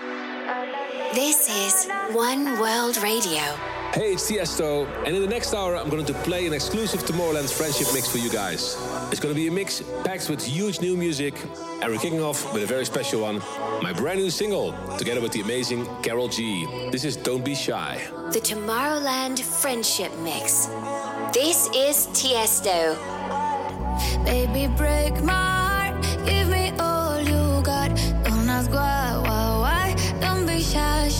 This is One World Radio. Hey, it's Tiesto, and in the next hour, I'm going to play an exclusive Tomorrowland friendship mix for you guys. It's going to be a mix packed with huge new music, and we're kicking off with a very special one my brand new single, together with the amazing Karol G. This is Don't Be Shy. The Tomorrowland Friendship Mix. This is Tiesto. Baby, break my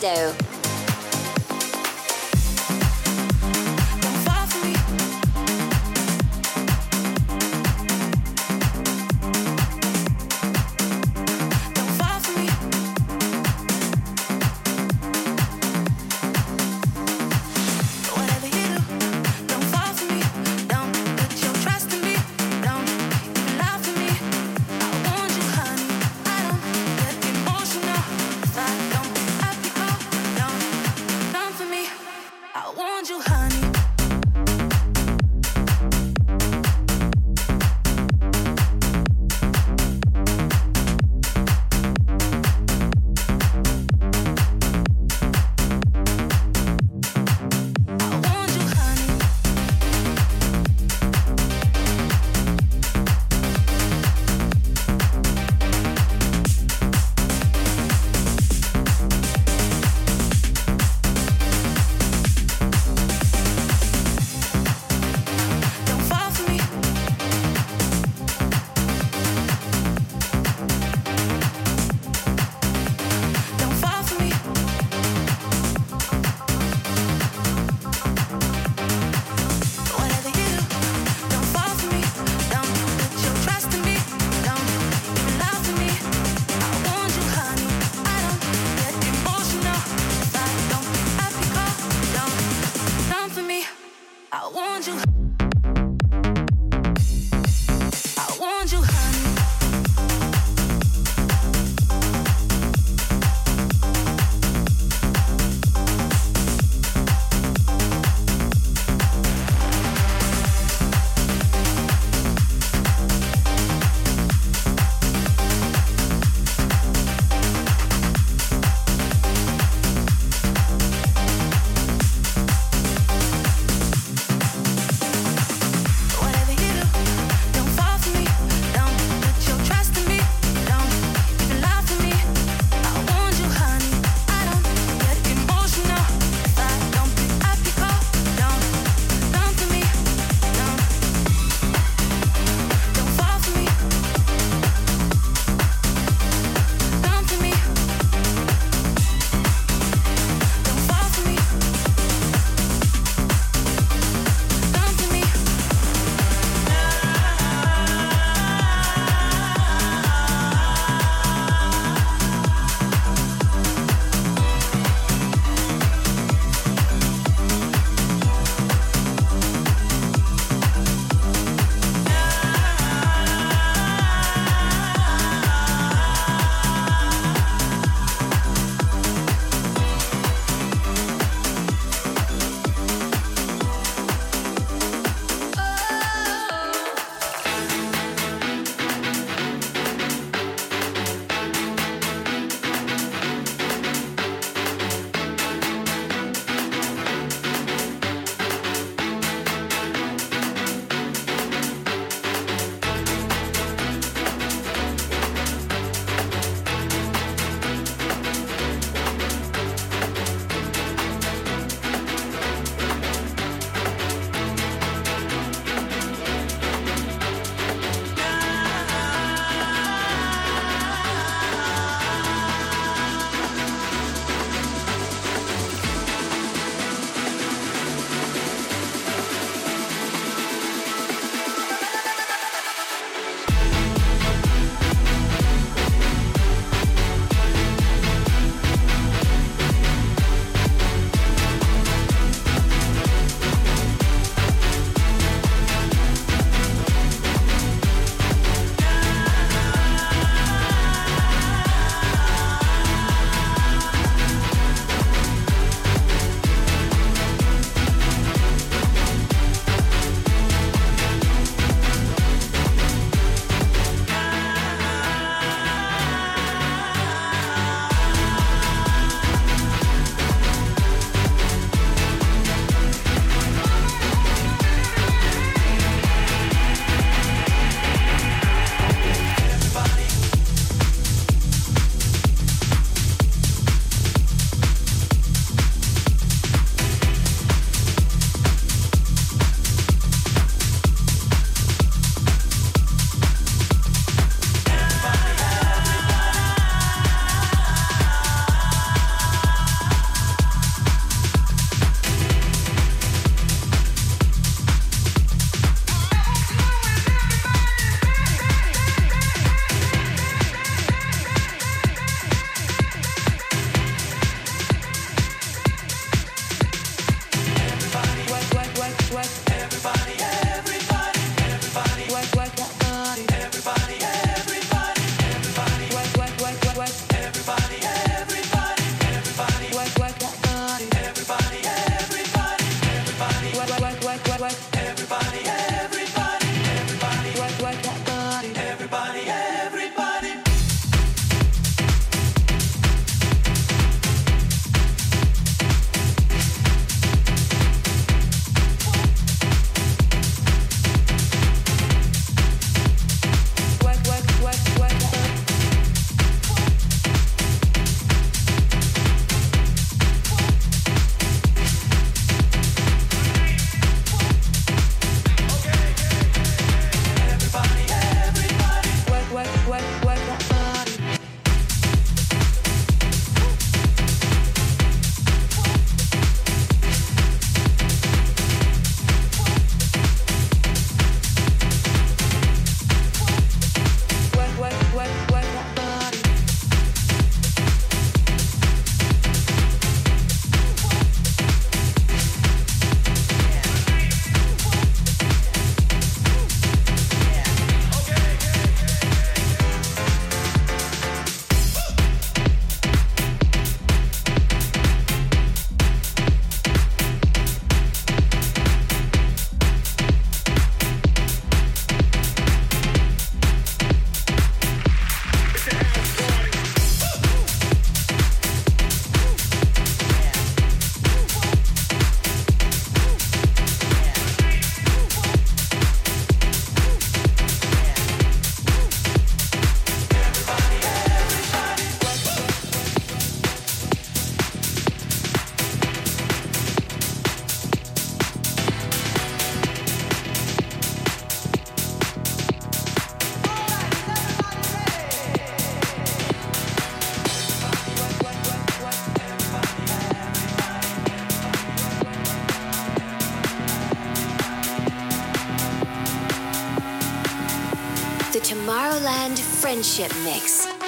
Tiesto. Tomorrowland Friendship Mix.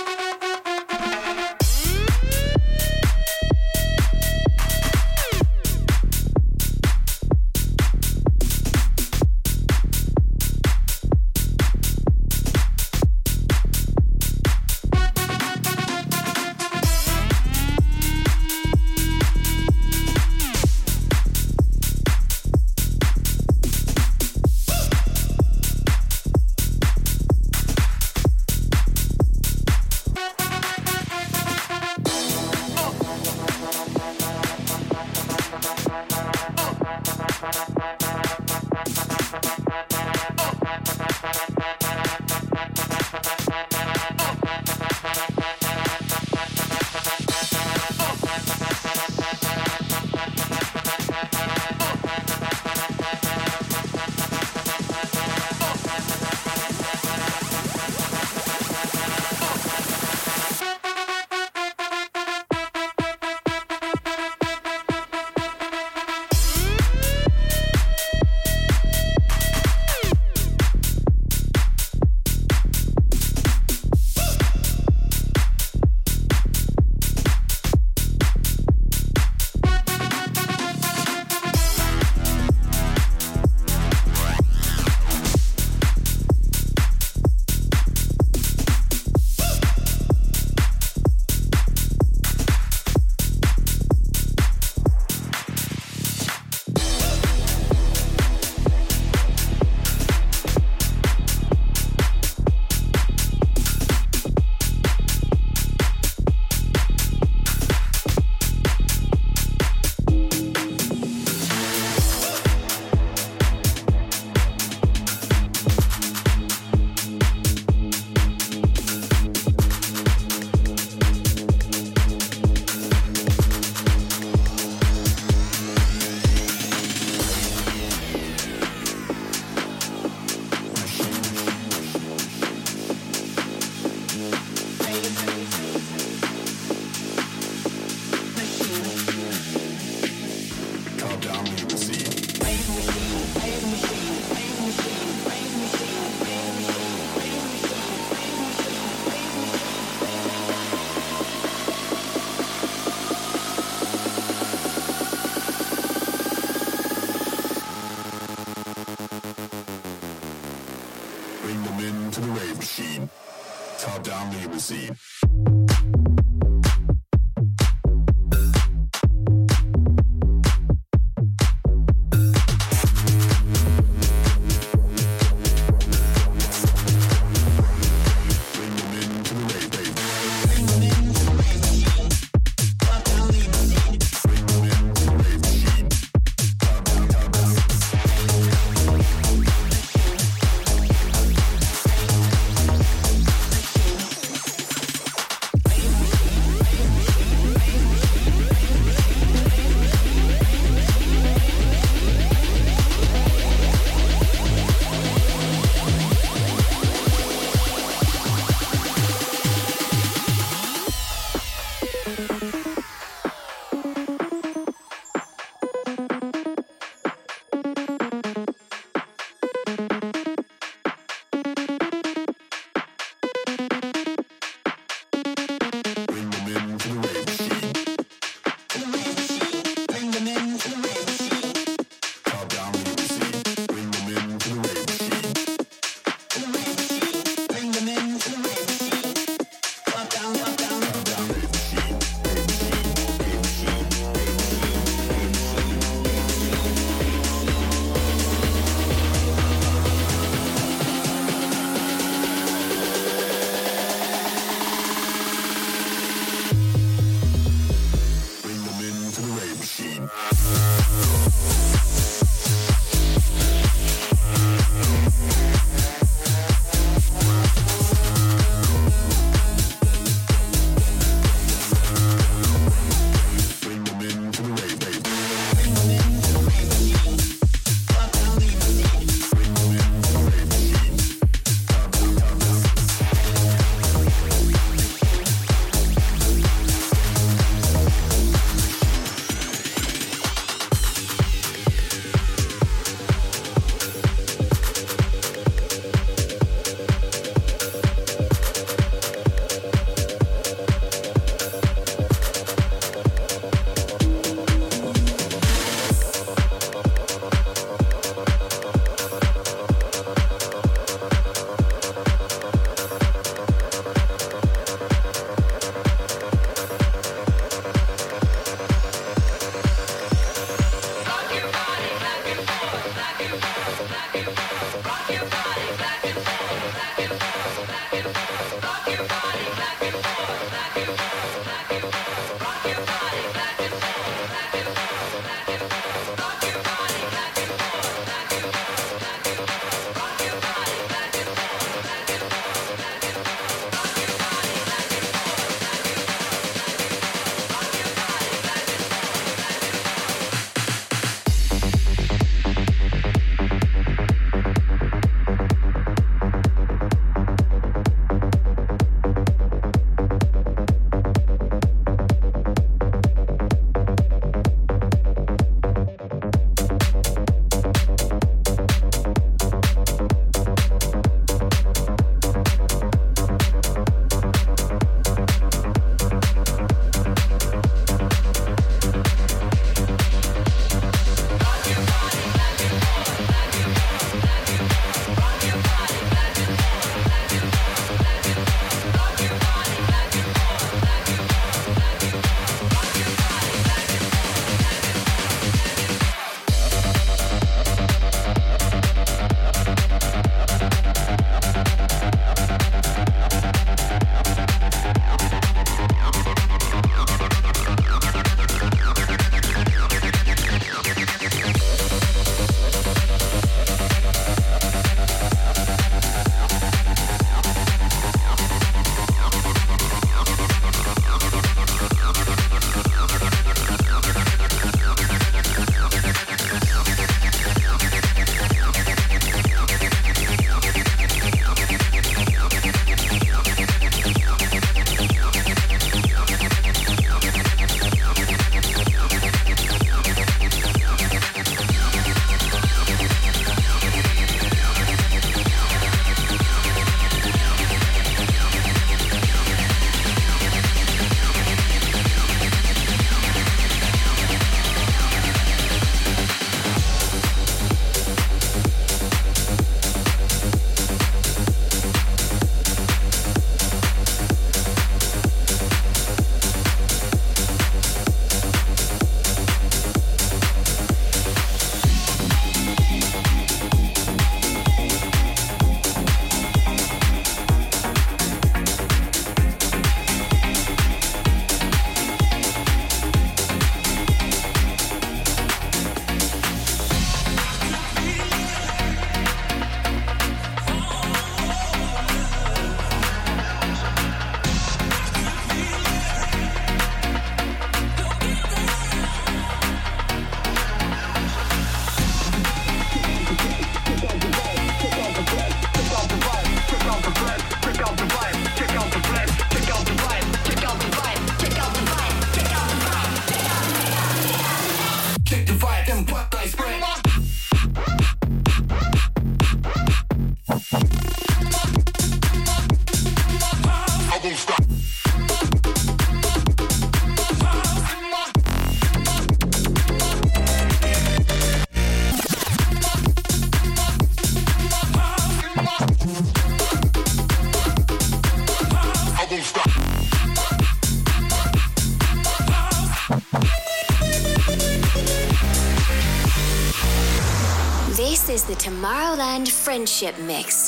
Friendship Mix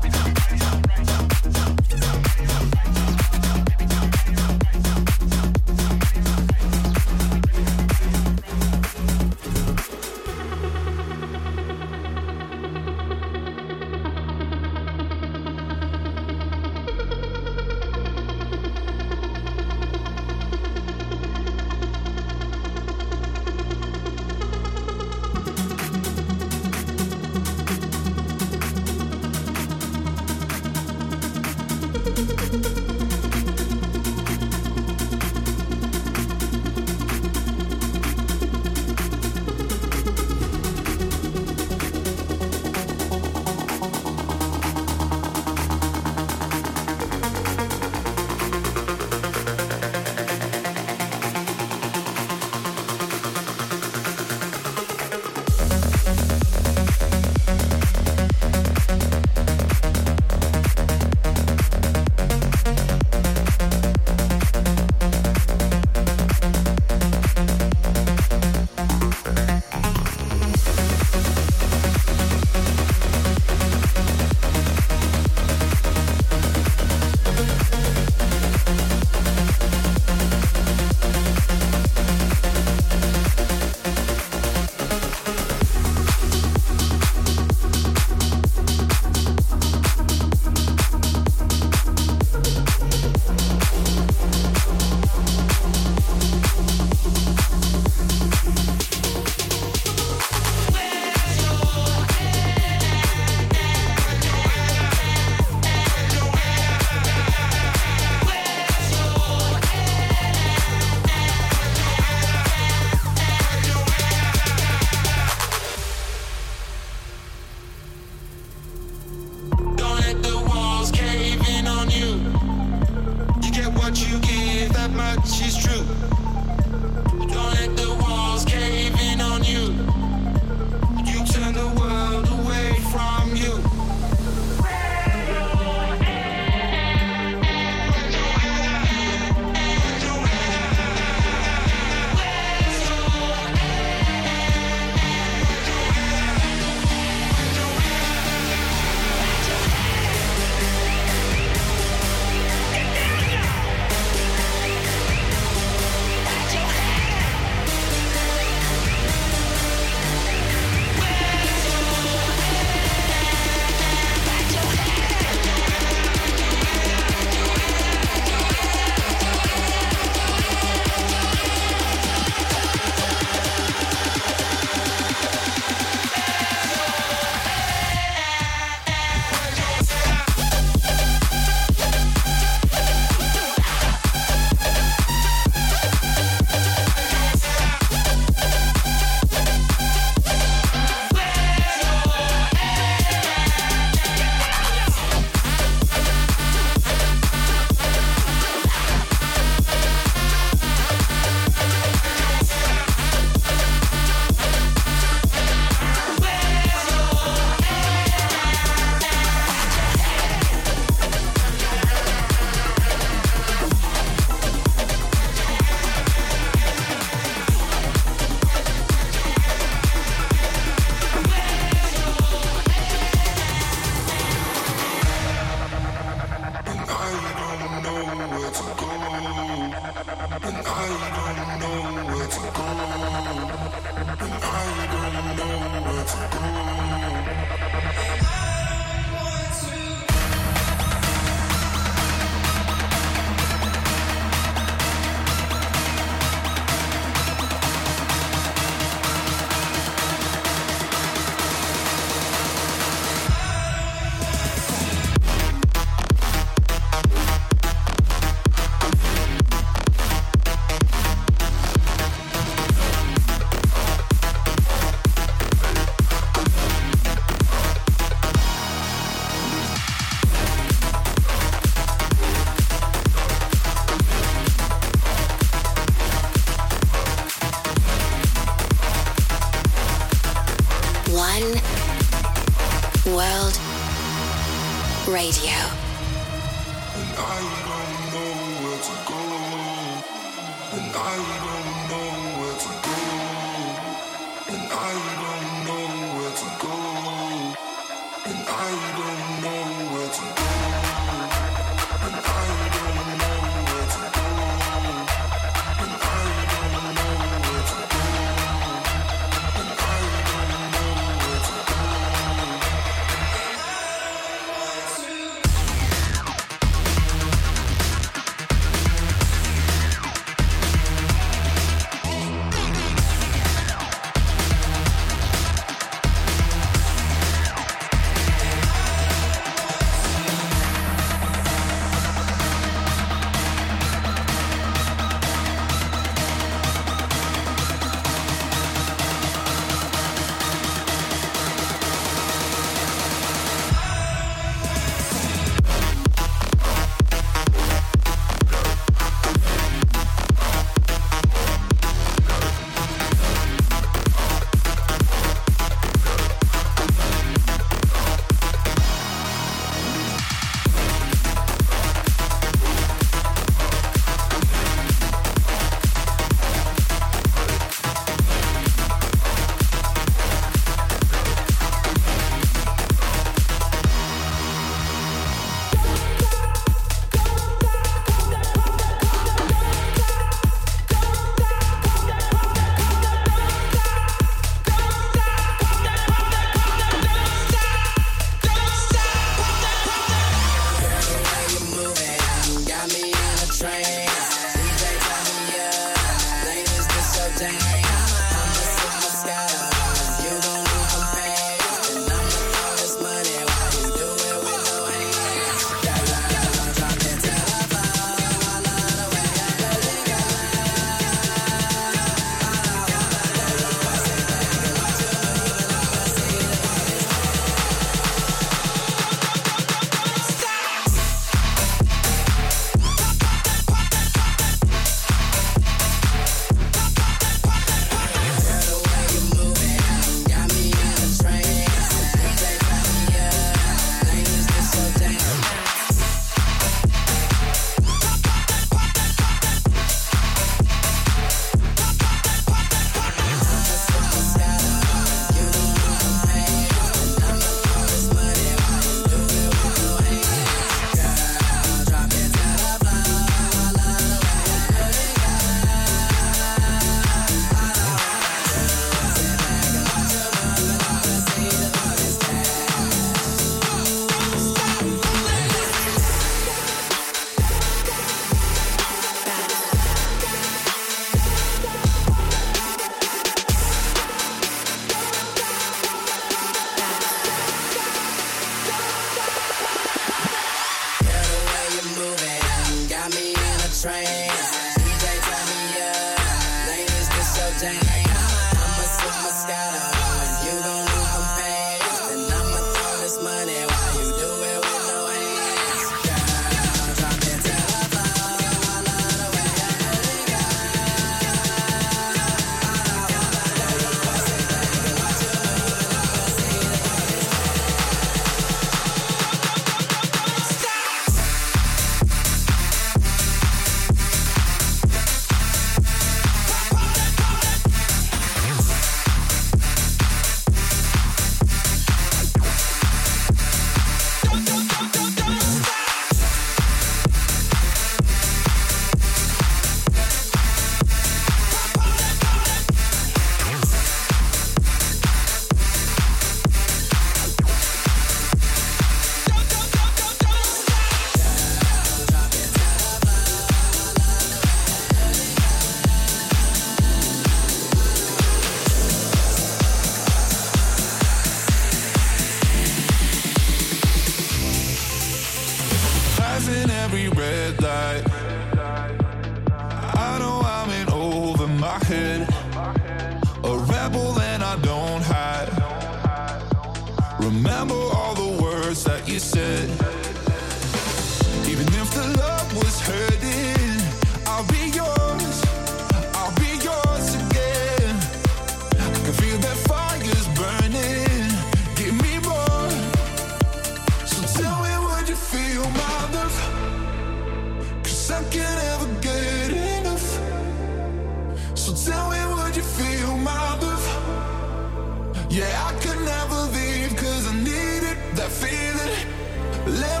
Let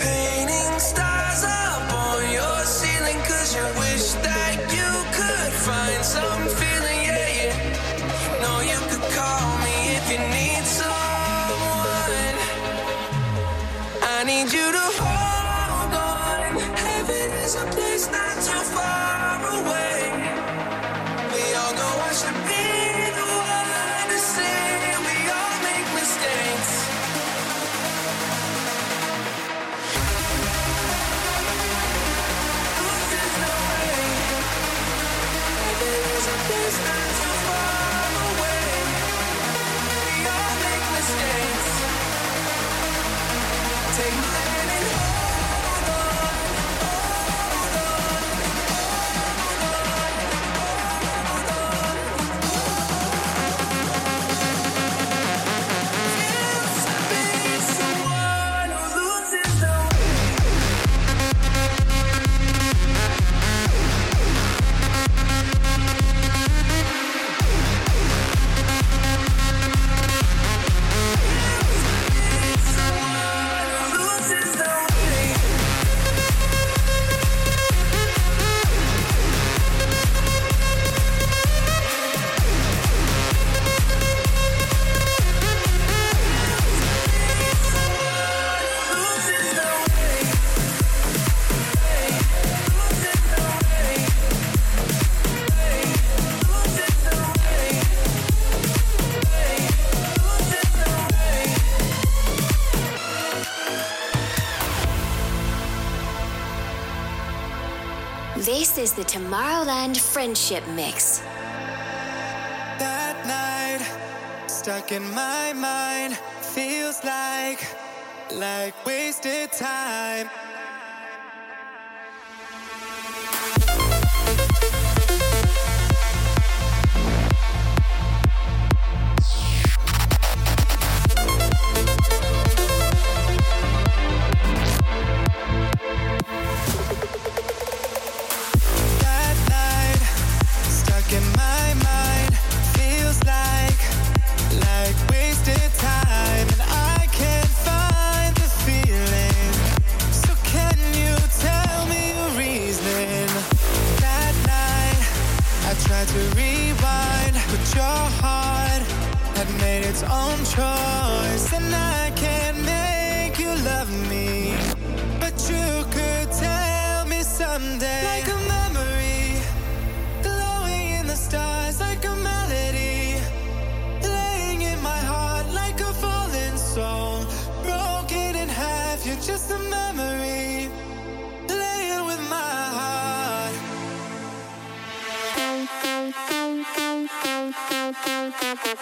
Hey. Tomorrowland Friendship Mix. That night, stuck in my mind, feels like, like wasted time. Its own choice, and I can't make you love me. But you could tell me someday, like a memory, glowing in the stars, like a melody, laying in my heart like a fallen soul, broken in half. You're just a memory, World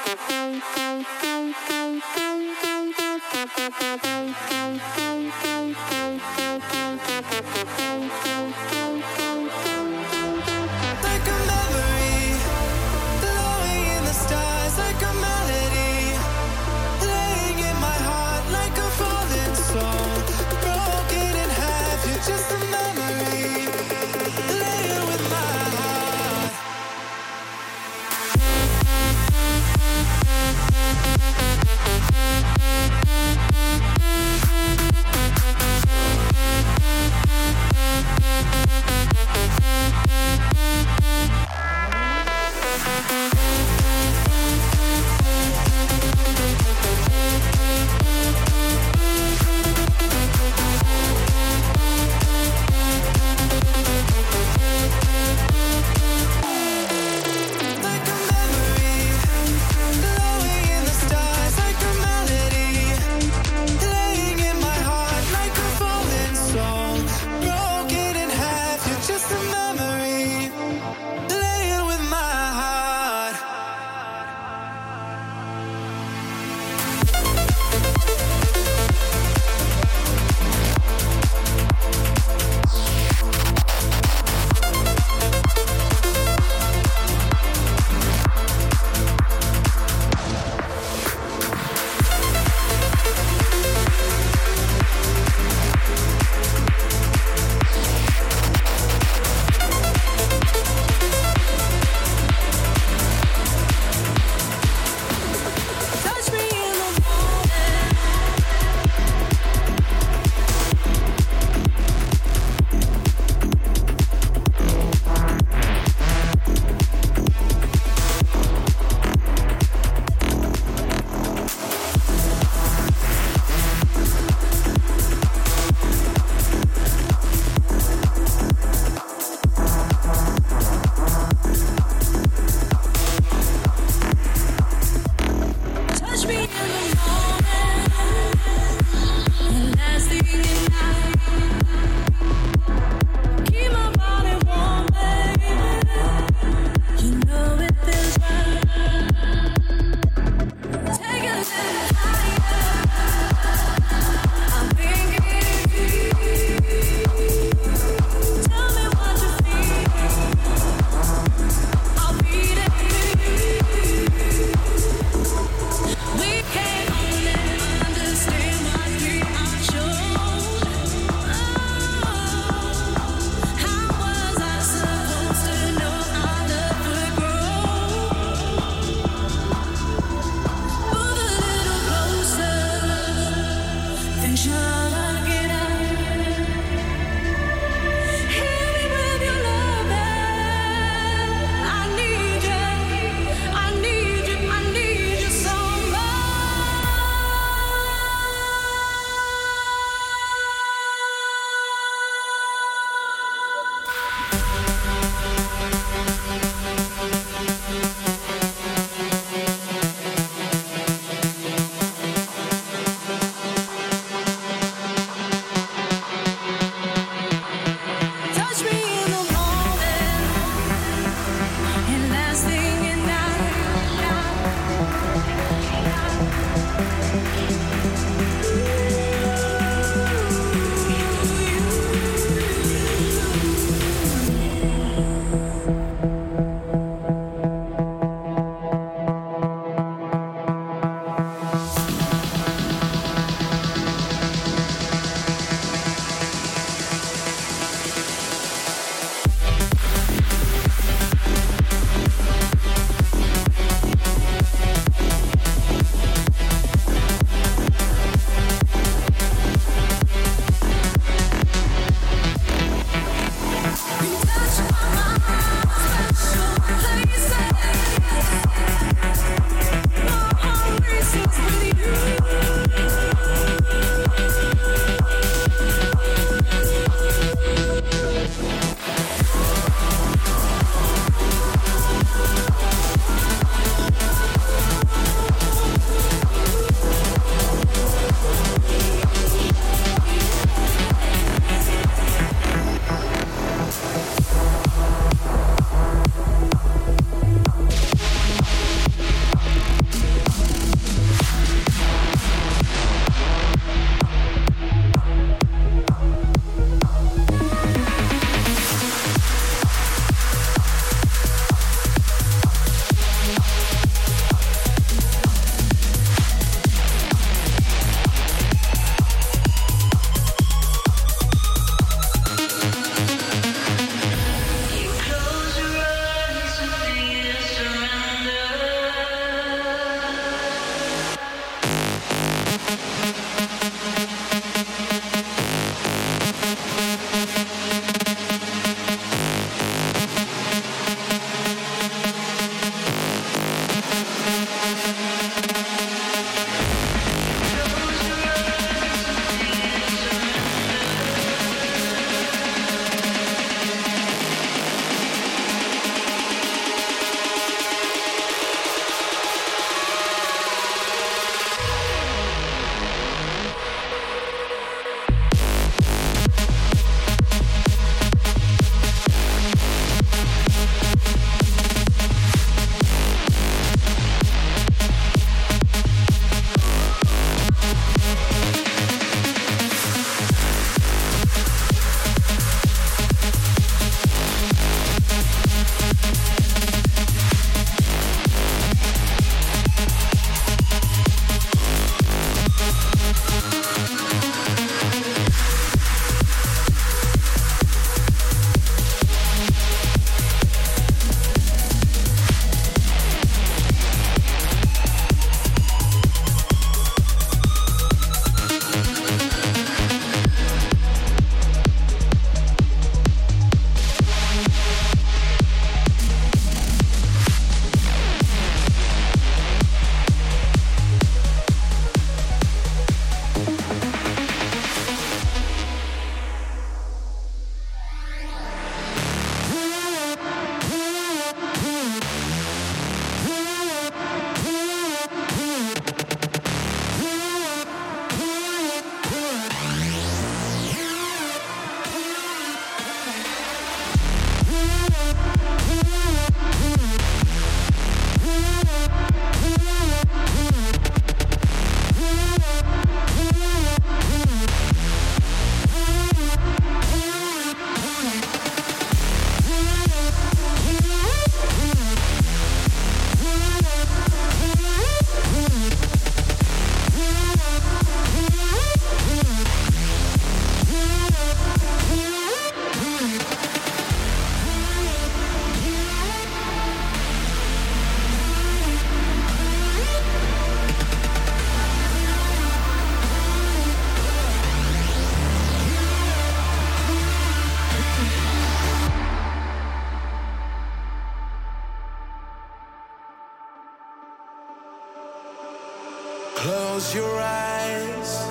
your eyes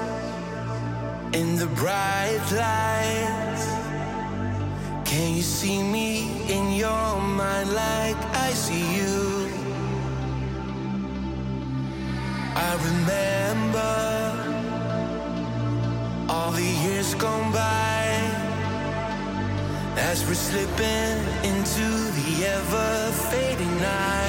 in the bright lights. Can you see me in your mind like I see you? I remember all the years gone by as we're slipping into the ever fading night.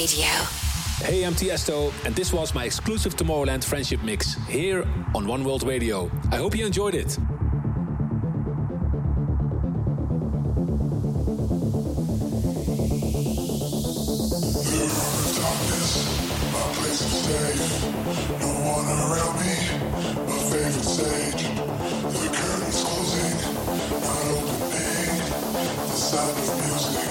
Radio. Hey, I'm Tiesto, and this was my exclusive Tomorrowland Friendship Mix here on One World Radio. I hope you enjoyed it. No one around me, my favorite stage. The curtains closing, not opening. The sound of music.